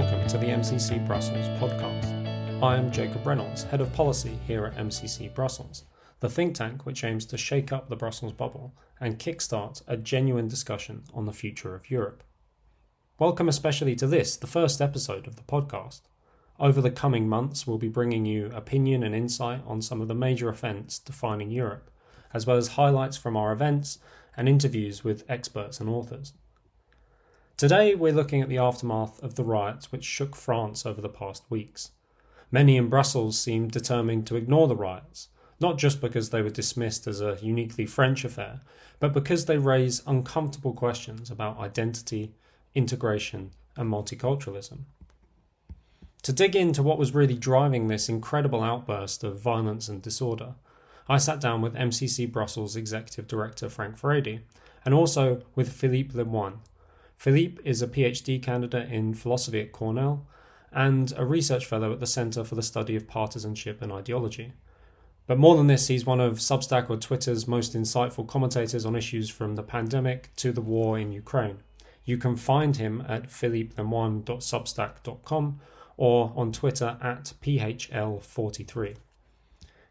welcome to the MCC Brussels podcast. I am Jacob Reynolds, Head of Policy here at MCC Brussels, the think tank which aims to shake up the Brussels bubble and kickstart a genuine discussion on the future of Europe. Welcome especially to this, the first episode of the podcast. Over the coming months, we'll be bringing you opinion and insight on some of the major events defining Europe, as well as highlights from our events and interviews with experts and authors. Today, we're looking at the aftermath of the riots which shook France over the past weeks. Many in Brussels seemed determined to ignore the riots, not just because they were dismissed as a uniquely French affair, but because they raise uncomfortable questions about identity, integration, and multiculturalism. To dig into what was really driving this incredible outburst of violence and disorder, I sat down with MCC Brussels Executive Director Frank Furedi and also with Philippe Lemoine. Philippe is a PhD candidate in philosophy at Cornell and a research fellow at the Center for the Study of Partisanship and Ideology. But more than this, he's one of Substack or Twitter's most insightful commentators on issues from the pandemic to the war in Ukraine. You can find him at philippelemoine.substack.com or on Twitter at PHL43.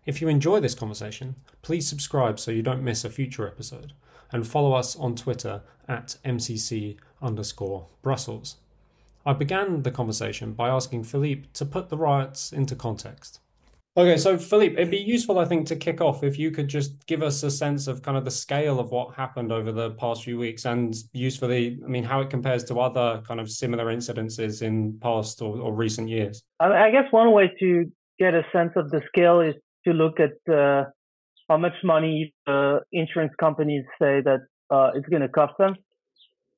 If you enjoy this conversation, please subscribe so you don't miss a future episode, and follow us on Twitter at MCC underscore Brussels. I began the conversation by asking Philippe to put the riots into context. Okay, so Philippe, it'd be useful, I think, to kick off if you could just give us a sense of kind of the scale of what happened over the past few weeks, and usefully, I mean, how it compares to other kind of similar incidences in past or, or recent years. I guess one way to get a sense of the scale is to look at uh, how much money uh, insurance companies say that uh, it's going to cost them.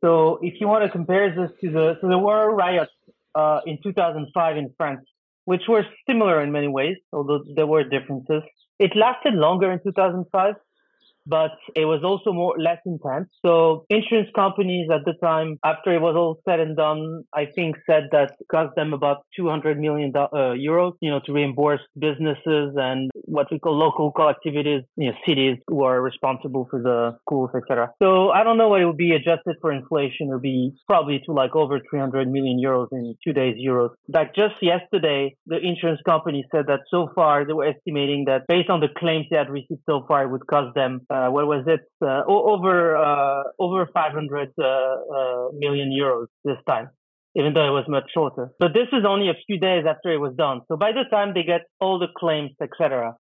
So, if you want to compare this to the, so there were riots uh, in 2005 in France which were similar in many ways, although there were differences. It lasted longer in 2005 but it was also more less intense. So insurance companies at the time, after it was all said and done, I think said that cost them about 200 million uh, euros, you know, to reimburse businesses and what we call local collectivities, you know, cities who are responsible for the schools, etc. So I don't know what it would be adjusted for inflation. It would be probably to like over 300 million euros in today's euros. Like just yesterday, the insurance company said that so far they were estimating that based on the claims they had received so far, it would cost them uh, what was it? Uh, over uh, over 500 uh, million euros this time, even though it was much shorter. But this is only a few days after it was done. So by the time they get all the claims, etc.,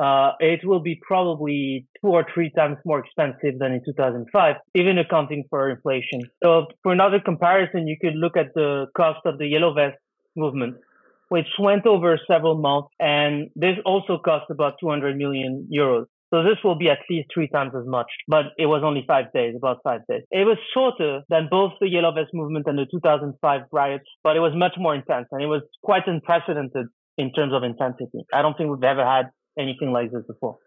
uh, it will be probably two or three times more expensive than in 2005, even accounting for inflation. So for another comparison, you could look at the cost of the yellow vest movement, which went over several months, and this also cost about 200 million euros. So this will be at least three times as much, but it was only five days, about five days. It was shorter than both the Yellow Vest movement and the 2005 riots, but it was much more intense and it was quite unprecedented in terms of intensity. I don't think we've ever had anything like this before.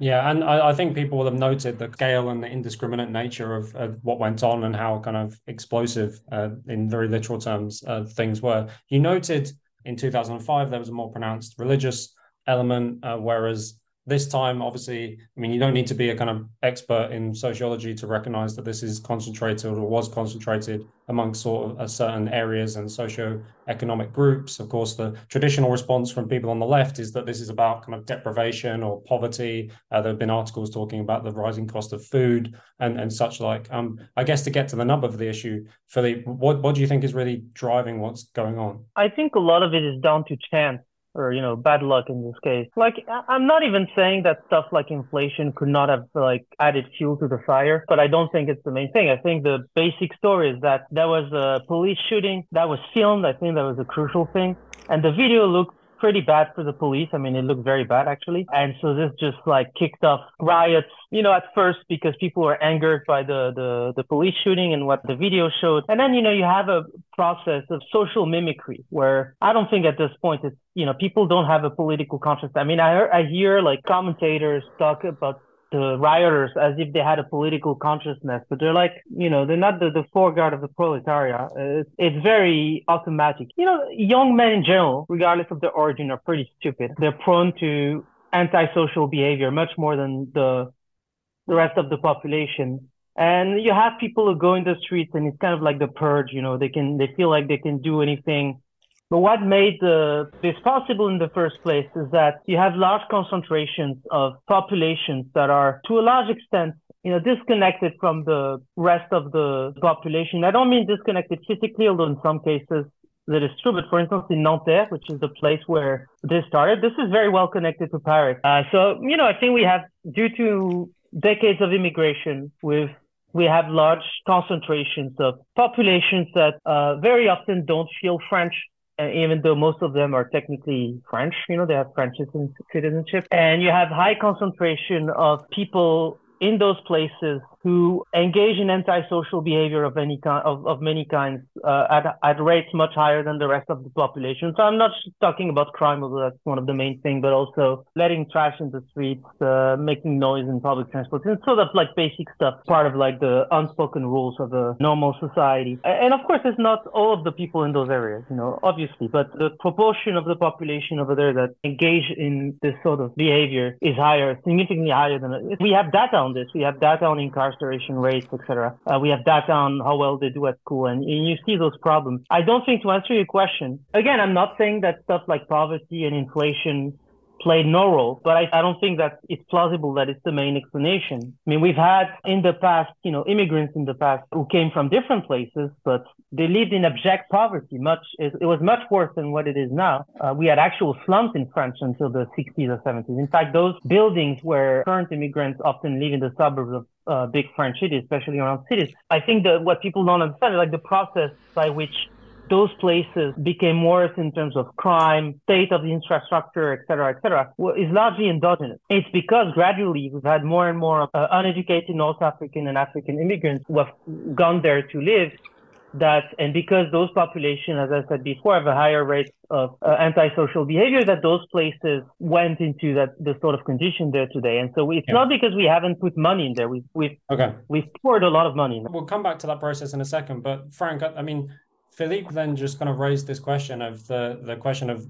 Yeah, and I, I, think people will have noted the scale and the indiscriminate nature of, of what went on and how kind of explosive, uh, in very literal terms, uh, things were. You noted in 2005 there was a more pronounced religious element, uh, whereas this time, obviously, I mean, you don't need to be a kind of expert in sociology to recognize that this is concentrated or was concentrated among sort of certain areas and socio-economic groups. Of course, the traditional response from people on the left is that this is about kind of deprivation or poverty. Uh, there have been articles talking about the rising cost of food and, and such like. Um, I guess to get to the nub of the issue, Philippe, what, what do you think is really driving what's going on? I think a lot of it is down to chance or you know bad luck in this case. Like i'm not even saying that stuff like inflation could not have like added fuel to the fire but i don't think it's the main thing. I think the basic story is that there was a police shooting that was filmed. I think that was a crucial thing. And the video looked pretty bad for the police. I mean, it looked very bad actually. And so this just like kicked off riots, you know, at first because people were angered by the, the, the police shooting and what the video showed. And then, you know, you have a process of social mimicry where I don't think at this point it's, you know, people don't have a political conscience. I mean, I, I hear like commentators talk about the rioters as if they had a political consciousness, but they're like, you know, they're not the, the foreguard of the proletariat. It's, it's very automatic. You know, young men in general, regardless of their origin, are pretty stupid. They're prone to antisocial behavior much more than the the rest of the population. And you have people who go in the streets and it's kind of like the purge, you know, they can, they feel like they can do anything. But what made the, this possible in the first place is that you have large concentrations of populations that are to a large extent you know, disconnected from the rest of the population. I don't mean disconnected physically, although in some cases that is true. But for instance, in Nanterre, which is the place where this started, this is very well connected to Paris. Uh, so, you know, I think we have, due to decades of immigration, with we have large concentrations of populations that uh, very often don't feel French, uh, even though most of them are technically French. You know, they have French citizenship, and you have high concentration of people in those places who engage in antisocial behavior of any kind of, of many kinds uh, at at rates much higher than the rest of the population. So I'm not just talking about crime, although that's one of the main things, but also letting trash in the streets, uh, making noise in public transport, and sort of like basic stuff, part of like the unspoken rules of a normal society. And of course, it's not all of the people in those areas, you know, obviously, but the proportion of the population over there that engage in this sort of behavior is higher, significantly higher than we have data on this. We have data on incarceration incarceration rates, etc. Uh, we have data on how well they do at school, and, and you see those problems. I don't think to answer your question, again, I'm not saying that stuff like poverty and inflation played no role, but I, I don't think that it's plausible that it's the main explanation. I mean, we've had in the past, you know, immigrants in the past who came from different places, but they lived in abject poverty. Much it, was much worse than what it is now. Uh, we had actual slums in France until the 60s or 70s. In fact, those buildings where current immigrants often live in the suburbs of uh, big French cities, especially around cities. I think that what people don't understand is like the process by which those places became worse in terms of crime, state of the infrastructure, et cetera, et cetera, is largely endogenous. It's because gradually we've had more and more uh, uneducated North African and African immigrants who have gone there to live that, and because those populations, as I said before, have a higher rate of uh, antisocial behavior, that those places went into that the sort of condition there today. And so it's yeah. not because we haven't put money in there. We've we've okay. we've poured a lot of money. in We'll come back to that process in a second. But Frank, I mean, Philippe then just kind of raised this question of the the question of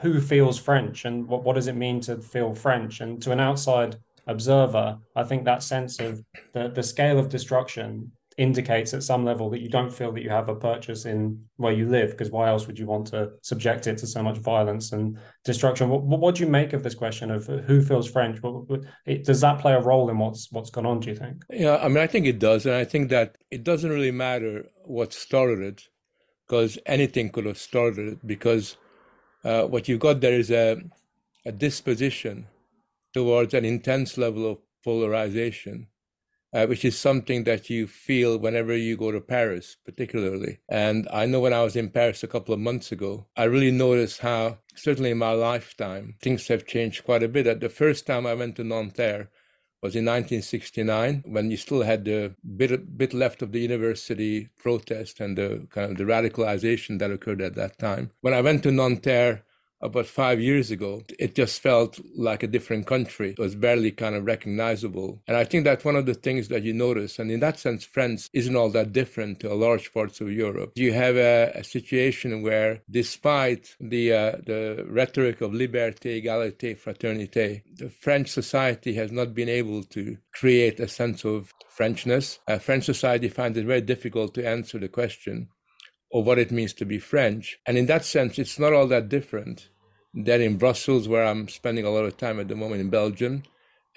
who feels French and what what does it mean to feel French? And to an outside observer, I think that sense of the the scale of destruction indicates at some level that you don't feel that you have a purchase in where you live because why else would you want to subject it to so much violence and destruction? What, what do you make of this question of who feels french? Does that play a role in what's what's gone on do you think? Yeah i mean i think it does and i think that it doesn't really matter what started it because anything could have started it because uh, what you've got there is a, a disposition towards an intense level of polarization uh, which is something that you feel whenever you go to Paris, particularly. And I know when I was in Paris a couple of months ago, I really noticed how, certainly in my lifetime, things have changed quite a bit. At the first time I went to Nanterre was in 1969, when you still had the bit, bit left of the university protest and the kind of the radicalization that occurred at that time. When I went to Nanterre, about five years ago, it just felt like a different country. It was barely kind of recognizable. And I think that's one of the things that you notice. And in that sense, France isn't all that different to large parts of Europe. You have a, a situation where, despite the, uh, the rhetoric of liberté, égalité, fraternité, the French society has not been able to create a sense of Frenchness. Uh, French society finds it very difficult to answer the question of what it means to be French. And in that sense, it's not all that different than in Brussels, where I'm spending a lot of time at the moment in Belgium.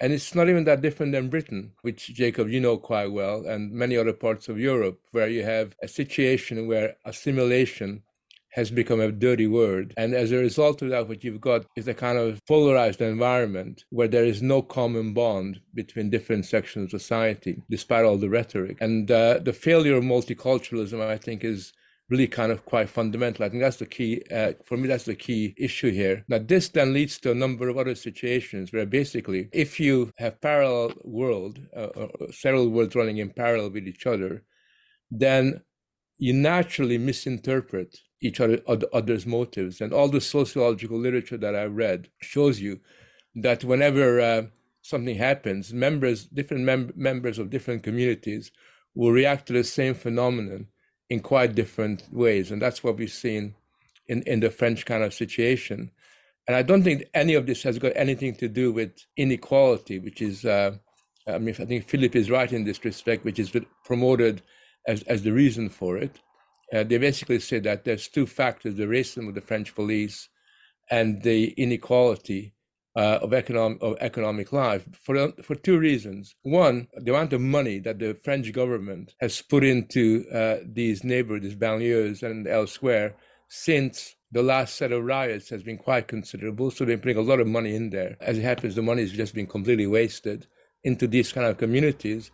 And it's not even that different than Britain, which Jacob, you know quite well, and many other parts of Europe, where you have a situation where assimilation has become a dirty word. And as a result of that, what you've got is a kind of polarized environment where there is no common bond between different sections of society, despite all the rhetoric. And uh, the failure of multiculturalism, I think, is really kind of quite fundamental. I think that's the key, uh, for me, that's the key issue here. Now, this then leads to a number of other situations where basically, if you have parallel world, uh, or several worlds running in parallel with each other, then you naturally misinterpret each other, other's motives. And all the sociological literature that I read shows you that whenever uh, something happens, members, different mem- members of different communities will react to the same phenomenon in quite different ways. And that's what we've seen in, in the French kind of situation. And I don't think any of this has got anything to do with inequality, which is uh, I mean, I think Philippe is right in this respect, which is promoted as, as the reason for it. Uh, they basically say that there's two factors the racism of the French police and the inequality uh, of, economic, of economic life for, for two reasons. One, the amount of money that the French government has put into uh, these neighborhoods, these banlieues, and elsewhere since the last set of riots has been quite considerable. So they're putting a lot of money in there. As it happens, the money has just been completely wasted into these kind of communities.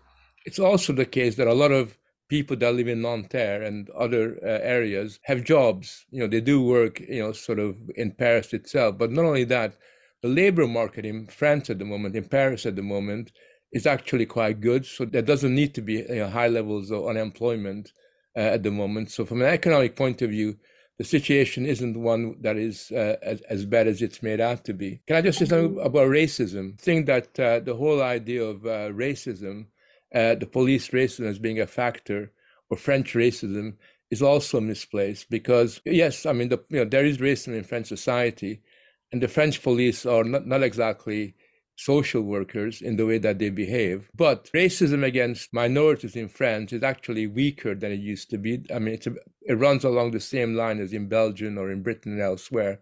It's also the case that a lot of people that live in Nanterre and other uh, areas have jobs. You know, they do work, you know, sort of in Paris itself. But not only that, the labor market in France at the moment, in Paris at the moment, is actually quite good. So there doesn't need to be you know, high levels of unemployment uh, at the moment. So from an economic point of view, the situation isn't one that is uh, as, as, bad as it's made out to be. Can I just say something about racism? I think that uh, the whole idea of uh, racism, uh, the police racism as being a factor, or French racism, is also misplaced because yes, I mean the, you know there is racism in French society, and the French police are not, not exactly social workers in the way that they behave. But racism against minorities in France is actually weaker than it used to be. I mean, a, it runs along the same line as in Belgium or in Britain and elsewhere.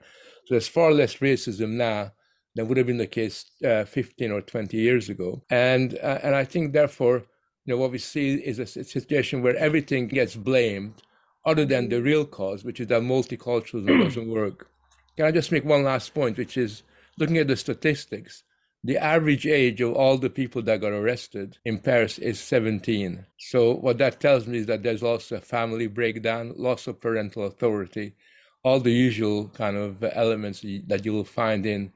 So there's far less racism now than would have been the case uh, 15 or 20 years ago. And uh, and I think therefore, you know, what we see is a situation where everything gets blamed, other than the real cause, which is that multiculturalism doesn't work. Can I just make one last point, which is looking at the statistics? The average age of all the people that got arrested in Paris is 17. So, what that tells me is that there's also a family breakdown, loss of parental authority, all the usual kind of elements that you will find in,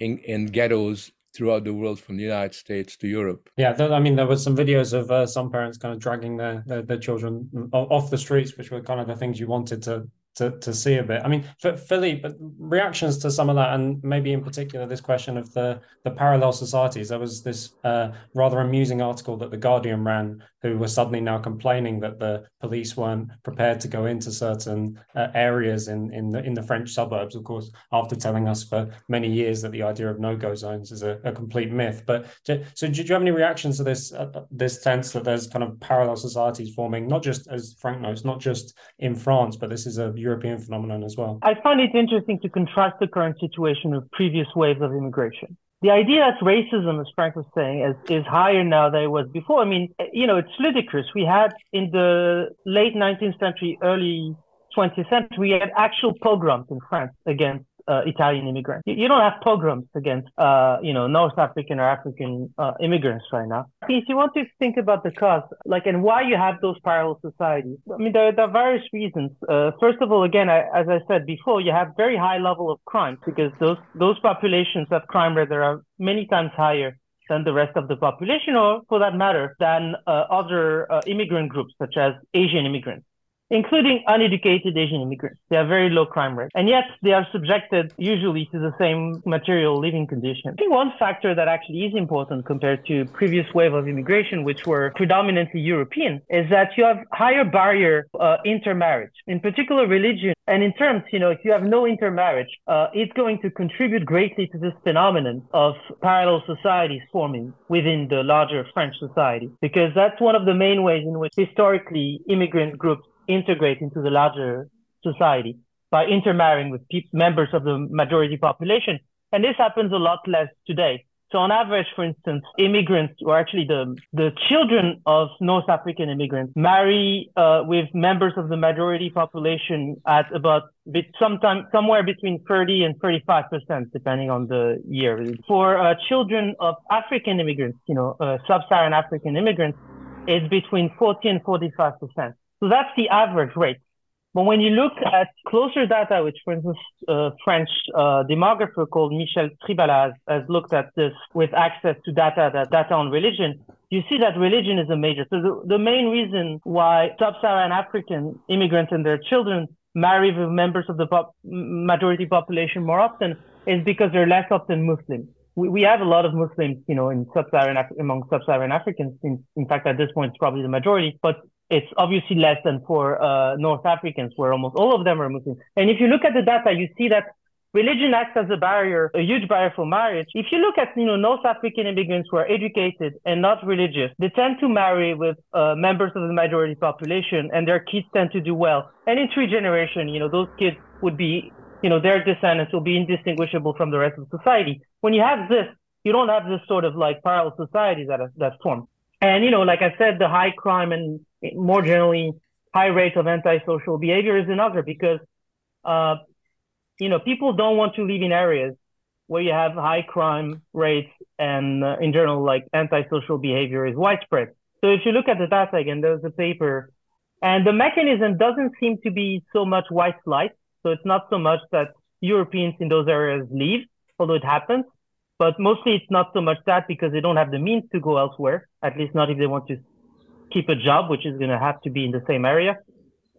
in, in ghettos throughout the world from the United States to Europe. Yeah, I mean, there were some videos of uh, some parents kind of dragging their, their, their children off the streets, which were kind of the things you wanted to to, to see a bit. I mean, for Philippe, reactions to some of that, and maybe in particular this question of the the parallel societies. There was this uh, rather amusing article that the Guardian ran, who were suddenly now complaining that the police weren't prepared to go into certain uh, areas in in the in the French suburbs. Of course, after telling us for many years that the idea of no go zones is a, a, complete myth. But so, do you have any reactions to this uh, this sense that there's kind of parallel societies forming, not just as Frank notes, not just in France, but this is a European phenomenon as well. I find it interesting to contrast the current situation with previous waves of immigration. The idea that racism, as Frank was saying, is, is higher now than it was before. I mean, you know, it's ludicrous. We had in the late 19th century, early 20th century, we had actual pogroms in France against uh, Italian immigrants. You, you, don't have pogroms against, uh, you know, North African or African uh, immigrants right now. If you want to think about the cause, like, and why you have those parallel societies, I mean, there, there are various reasons. Uh, first of all, again, I, as I said before, you have very high level of crime because those those populations have crime rate that are many times higher than the rest of the population, or for that matter, than uh, other uh, immigrant groups such as Asian immigrants including uneducated Asian immigrants. They have very low crime rates. And yet they are subjected usually to the same material living conditions. I think one factor that actually is important compared to previous wave of immigration, which were predominantly European, is that you have higher barrier uh, intermarriage, in particular religion. And in terms, you know, if you have no intermarriage, uh, it's going to contribute greatly to this phenomenon of parallel societies forming within the larger French society, because that's one of the main ways in which historically immigrant groups integrate into the larger society by intermarrying with pe- members of the majority population. And this happens a lot less today. So on average, for instance, immigrants, or actually the, the children of North African immigrants, marry uh, with members of the majority population at about sometime somewhere between 30 and 35 percent, depending on the year. For uh, children of African immigrants, you know, uh, sub-Saharan African immigrants, it's between 40 and 45 percent. So that's the average rate. But when you look at closer data, which for instance, a French uh, demographer called Michèle Tribalat has, has, looked at this with access to data, that data on religion, you see that religion is a major. So the, the main reason why sub-Saharan African immigrants and their children marry with members of the pop- majority population more often is because they're less often Muslim. We, we have a lot of Muslims, you know, in sub-Saharan among sub-Saharan Africans. In, in fact, at this point, it's probably the majority. But it's obviously less than for uh, North Africans, where almost all of them are Muslim. And if you look at the data, you see that religion acts as a barrier, a huge barrier for marriage. If you look at, you know, North African immigrants who are educated and not religious, they tend to marry with uh, members of the majority population and their kids tend to do well. And in three generations, you know, those kids would be, you know, their descendants will be indistinguishable from the rest of society. When you have this, you don't have this sort of like parallel society that, that's formed. And, you know, like I said, the high crime and more generally high rates of antisocial behavior is another because, uh, you know, people don't want to live in areas where you have high crime rates and uh, in general, like antisocial behavior is widespread. So if you look at the data again, there's a paper and the mechanism doesn't seem to be so much white flight. So it's not so much that Europeans in those areas leave, although it happens. But mostly it's not so much that because they don't have the means to go elsewhere, at least not if they want to keep a job, which is going to have to be in the same area.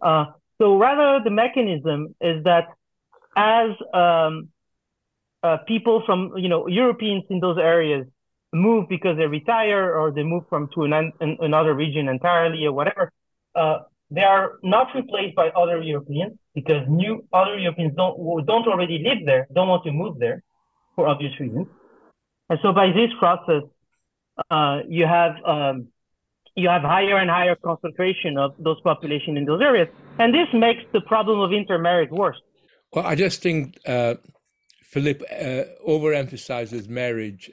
Uh, so rather the mechanism is that as um, uh, people from, you know, Europeans in those areas move because they retire or they move from to an, an, another region entirely or whatever, uh, they are not replaced by other Europeans because new other Europeans don't don't already live there, don't want to move there for obvious reasons. And so by this process, uh, you have um, you have higher and higher concentration of those population in those areas, and this makes the problem of intermarriage worse. Well, I just think uh, Philippe uh, overemphasizes marriage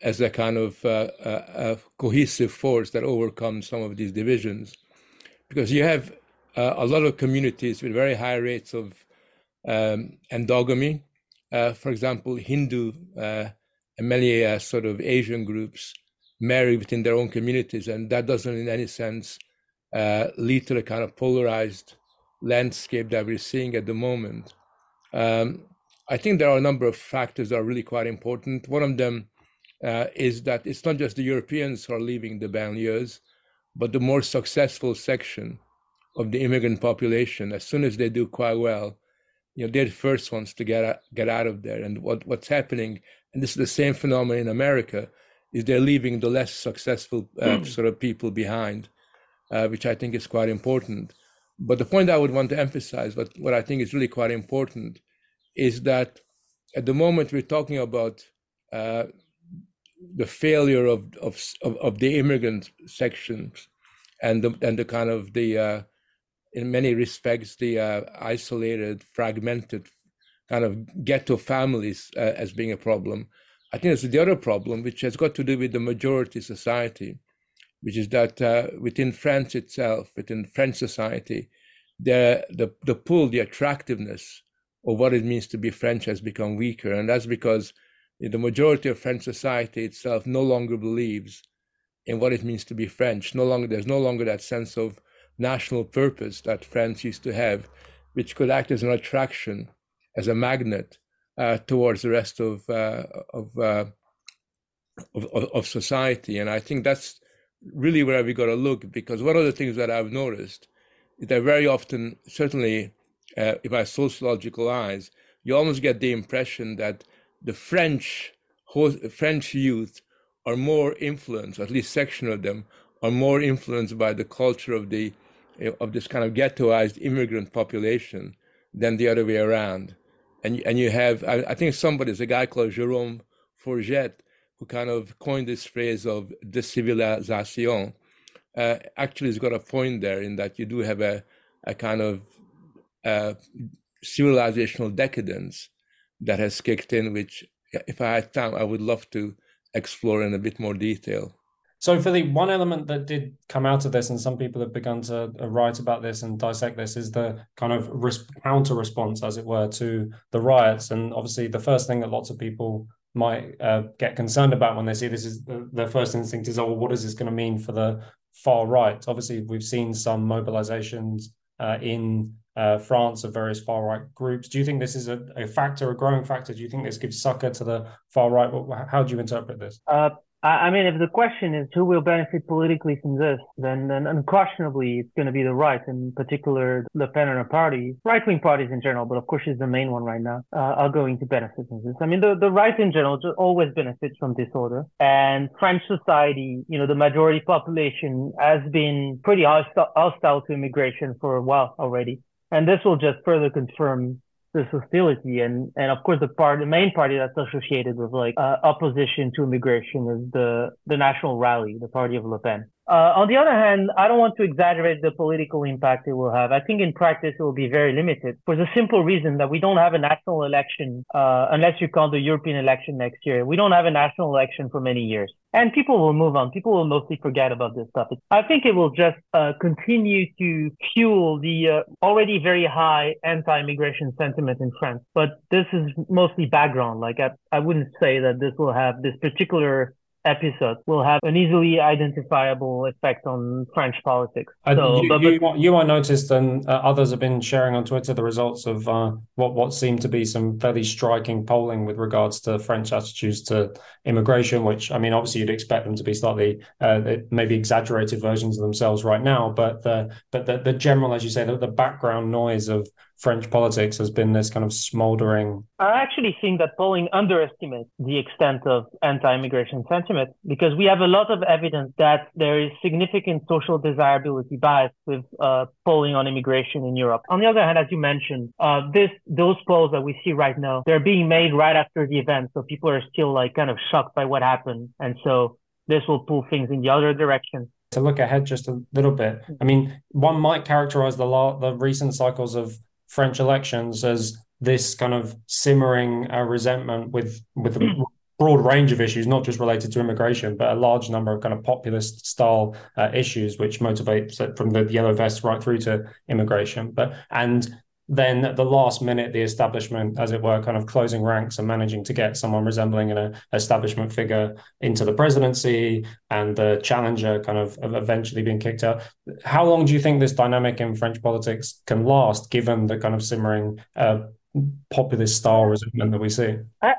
as a kind of uh, a, a cohesive force that overcomes some of these divisions, because you have uh, a lot of communities with very high rates of um, endogamy. Uh, for example, Hindu uh, and many uh, sort of Asian groups marry within their own communities, and that doesn't, in any sense, uh, lead to the kind of polarized landscape that we're seeing at the moment. Um, I think there are a number of factors that are really quite important. One of them uh, is that it's not just the Europeans who are leaving the banlieues, but the more successful section of the immigrant population. As soon as they do quite well, you know, they're the first ones to get out, get out of there. And what, what's happening and this is the same phenomenon in America, is they're leaving the less successful uh, mm. sort of people behind, uh, which I think is quite important. But the point I would want to emphasize, what, what I think is really quite important, is that at the moment we're talking about uh, the failure of, of, of, of, the immigrant sections and the, and the kind of the, uh, in many respects, the uh, isolated, fragmented kind of ghetto families uh, as being a problem. I think it's the other problem, which has got to do with the majority society, which is that uh, within France itself, within French society, the, the, the pull, the attractiveness of what it means to be French has become weaker. And that's because the majority of French society itself no longer believes in what it means to be French. No longer, there's no longer that sense of national purpose that France used to have, which could act as an attraction as a magnet uh, towards the rest of, uh, of, uh, of, of society. And I think that's really where we got to look because one of the things that I've noticed is that very often, certainly, uh, if I sociological eyes, you almost get the impression that the French French youth are more influenced, at least section of them, are more influenced by the culture of the of this kind of ghettoized immigrant population than the other way around and and you have I, I think somebody, is a guy called Jerome Fourquet, who kind of coined this phrase of décivilisation. Uh, actually, has got a point there in that you do have a a kind of uh, civilizational decadence that has kicked in, which if I had time, I would love to explore in a bit more detail. So, for the one element that did come out of this, and some people have begun to uh, write about this and dissect this, is the kind of counter response, as it were, to the riots. And obviously, the first thing that lots of people might uh, get concerned about when they see this is the, their first instinct is, oh, well, what is this going to mean for the far right? Obviously, we've seen some mobilizations uh, in uh, France of various far right groups. Do you think this is a, a, factor, a growing factor? Do you think this gives succor to the far right? How do you interpret this? I mean, if the question is who will benefit politically from this, then, then unquestionably it's going to be the right, in particular Le Pen party, right wing parties in general, but of course she's the main one right now, uh, are going to benefit from this. I mean, the, the right in general just always benefits from disorder. And French society, you know, the majority population has been pretty hostile, hostile to immigration for a while already. And this will just further confirm this hostility. And and of course, the part, the main party that's associated with like uh, opposition to immigration is the the National Rally, the party of Le Pen. Uh, on the other hand, I don't want to exaggerate the political impact it will have. I think in practice it will be very limited for the simple reason that we don't have a national election, uh, unless you count the European election next year. We don't have a national election for many years. And people will move on. People will mostly forget about this stuff. I think it will just uh, continue to fuel the uh, already very high anti-immigration sentiment in France. But this is mostly background. Like I, I wouldn't say that this will have this particular episode will have an easily identifiable effect on French politics. So, you, but, you, you, I noticed, and uh, others have been sharing on Twitter the results of uh, what what seemed to be some fairly striking polling with regards to French attitudes to immigration. Which I mean, obviously, you'd expect them to be slightly uh, maybe exaggerated versions of themselves right now, but the but the, the general, as you say, the, the background noise of French politics has been this kind of smoldering. I actually think that polling underestimates the extent of anti-immigration sentiment because we have a lot of evidence that there is significant social desirability bias with uh, polling on immigration in Europe. On the other hand, as you mentioned, uh, this those polls that we see right now, they're being made right after the event, so people are still like kind of shocked by what happened, and so this will pull things in the other direction to look ahead just a little bit. I mean, one might characterize the law, the recent cycles of French elections as this kind of simmering uh, resentment with with a broad range of issues, not just related to immigration, but a large number of kind of populist style uh, issues, which motivates from the yellow vest right through to immigration. But and then at the last minute, the establishment, as it were, kind of closing ranks and managing to get someone resembling an establishment figure into the presidency and the challenger kind of eventually being kicked out. How long do you think this dynamic in French politics can last, given the kind of simmering uh, populist style resentment that we see? I,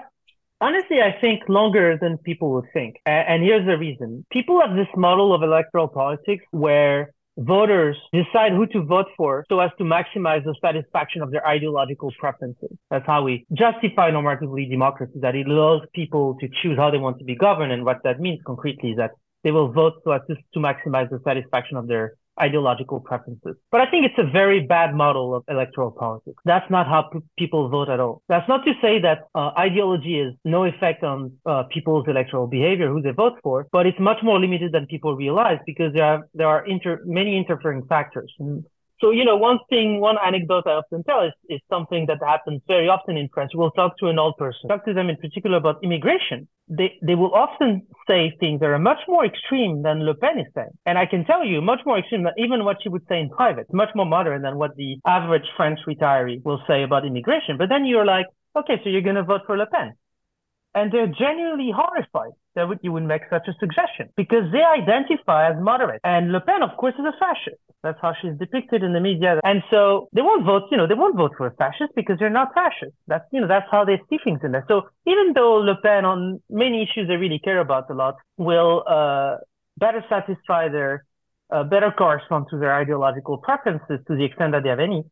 honestly, I think longer than people would think. And here's the reason people have this model of electoral politics where voters decide who to vote for so as to maximize the satisfaction of their ideological preferences. That's how we justify normatively democracy, that it allows people to choose how they want to be governed. And what that means concretely is that they will vote so as to, to maximize the satisfaction of their ideological preferences. But I think it's a very bad model of electoral politics. That's not how p- people vote at all. That's not to say that uh, ideology is no effect on uh, people's electoral behavior, who they vote for, but it's much more limited than people realize because there are there are inter- many interfering factors. And so, you know, one thing, one anecdote I often tell is, is something that happens very often in France. We'll talk to an old person, talk to them in particular about immigration. They, they will often say things that are much more extreme than Le Pen is saying. And I can tell you, much more extreme than even what she would say in private, much more modern than what the average French retiree will say about immigration. But then you're like, okay, so you're going to vote for Le Pen and they're genuinely horrified that you would make such a suggestion because they identify as moderate. And Le Pen, of course, is a fascist. That's how she's depicted in the media. And so they won't vote, you know, they won't vote for a fascist because they're not fascist. That's, you know, that's how they see things in there. So even though Le Pen on many issues they really care about a lot will, uh, better satisfy their, uh, better correspond to their ideological preferences to the extent that they have any,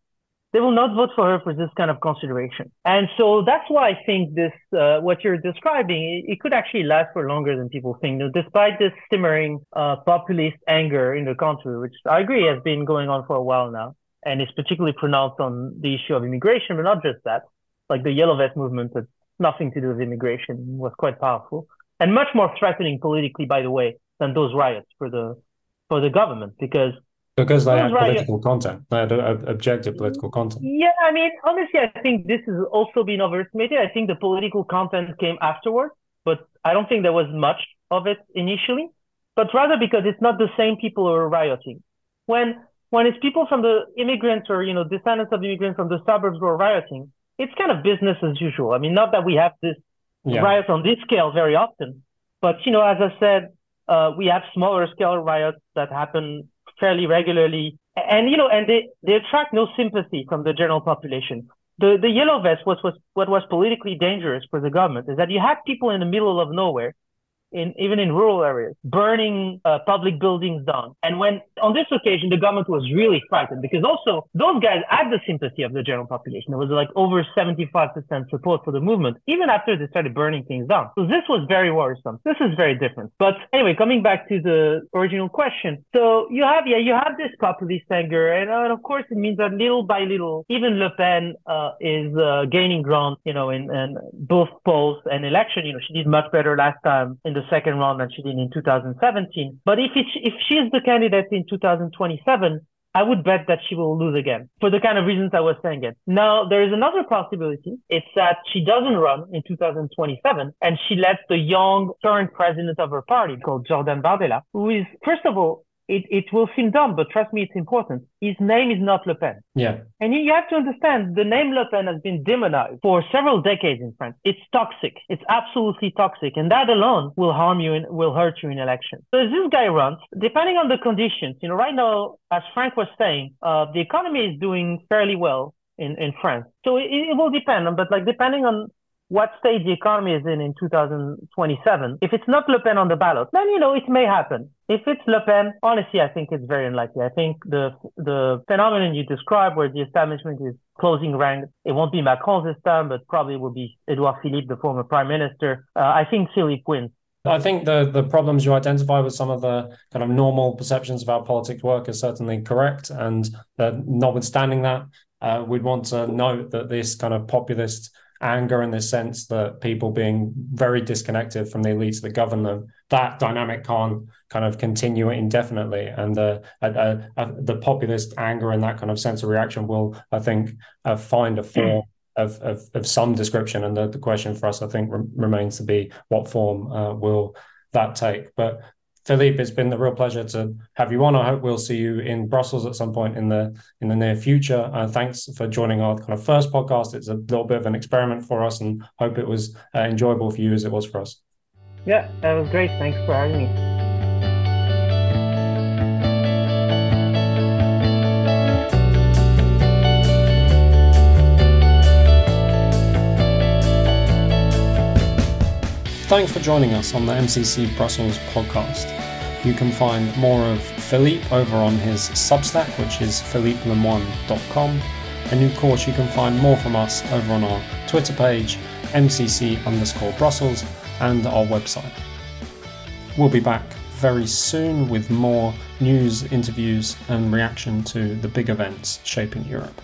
they will not vote for her for this kind of consideration. And so that's why I think this, uh, what you're describing, it, it, could actually last for longer than people think. Despite this simmering uh, populist anger in the country, which I agree has been going on for a while now, and is particularly pronounced on the issue of immigration, but not just that. Like the Yellow Vest movement had nothing to do with immigration was quite powerful and much more threatening politically, by the way, than those riots for the for the government because because they have political content. They had objective political content. Yeah, I mean, honestly, I think this has also been overestimated. I think the political content came afterwards, but I don't think there was much of it initially. But rather because it's not the same people who are rioting. When when it's people from the immigrants or you know descendants of immigrants from the suburbs who are rioting, it's kind of business as usual. I mean, not that we have this yeah. riots on this scale very often, but you know, as I said, uh, we have smaller scale riots that happen fairly regularly. And, you know, and they, they attract no sympathy from the general population. The, the yellow vest was, was what was politically dangerous for the government is that you had people in the middle of nowhere in even in rural areas, burning uh, public buildings down. And when on this occasion the government was really frightened because also those guys had the sympathy of the general population. There was like over 75% support for the movement, even after they started burning things down. So this was very worrisome. This is very different. But anyway, coming back to the original question. So you have, yeah, you have this populist anger. And, uh, and of course, it means that little by little, even Le Pen uh, is uh, gaining ground, you know, in, in both polls and election. You know, she did much better last time in the second round than she did in 2017. But if it, if she's the candidate in 2027, I would bet that she will lose again for the kind of reasons I was saying it. Now, there is another possibility. It's that she doesn't run in 2027 and she lets the young current president of her party called Jordan Bardella, who is, first of all, it, it will seem dumb, but trust me, it's important. His name is not Le Pen. Yeah. And you have to understand the name Le Pen has been demonized for several decades in France. It's toxic. It's absolutely toxic. And that alone will harm you and will hurt you in elections. So as this guy runs, depending on the conditions, you know, right now, as Frank was saying, uh, the economy is doing fairly well in, in France. So it, it will depend, on, but like depending on what stage the economy is in in 2027. If it's not Le Pen on the ballot, then you know it may happen. If it's Le Pen, honestly, I think it's very unlikely. I think the the phenomenon you describe, where the establishment is closing ranks, it won't be Macron this time, but probably will be Edouard Philippe, the former prime minister. Uh, I think Philippe wins. I think the the problems you identify with some of the kind of normal perceptions of how politics work is certainly correct, and uh, notwithstanding that, uh, we'd want to note that this kind of populist anger in the sense that people being very disconnected from the elites that govern them, that dynamic can't kind of continue indefinitely. And uh, uh, uh, the populist anger and that kind of sense of reaction will, I think, uh, find a form. Of, of, of some description, and the, the question for us, I think, re- remains to be what form uh, will that take. But Philippe, it's been a real pleasure to have you on. I hope we'll see you in Brussels at some point in the in the near future. Uh, thanks for joining our kind of first podcast. It's a little bit of an experiment for us, and hope it was uh, enjoyable for you as it was for us. Yeah, that was great. Thanks for having me. Thanks for joining us on the MCC Brussels podcast. You can find more of Philippe over on his Substack, which is philippelemoine.com. And of course, you can find more from us over on our Twitter page, MCC underscore Brussels, and our website. We'll be back very soon with more news, interviews, and reaction to the big events shaping Europe.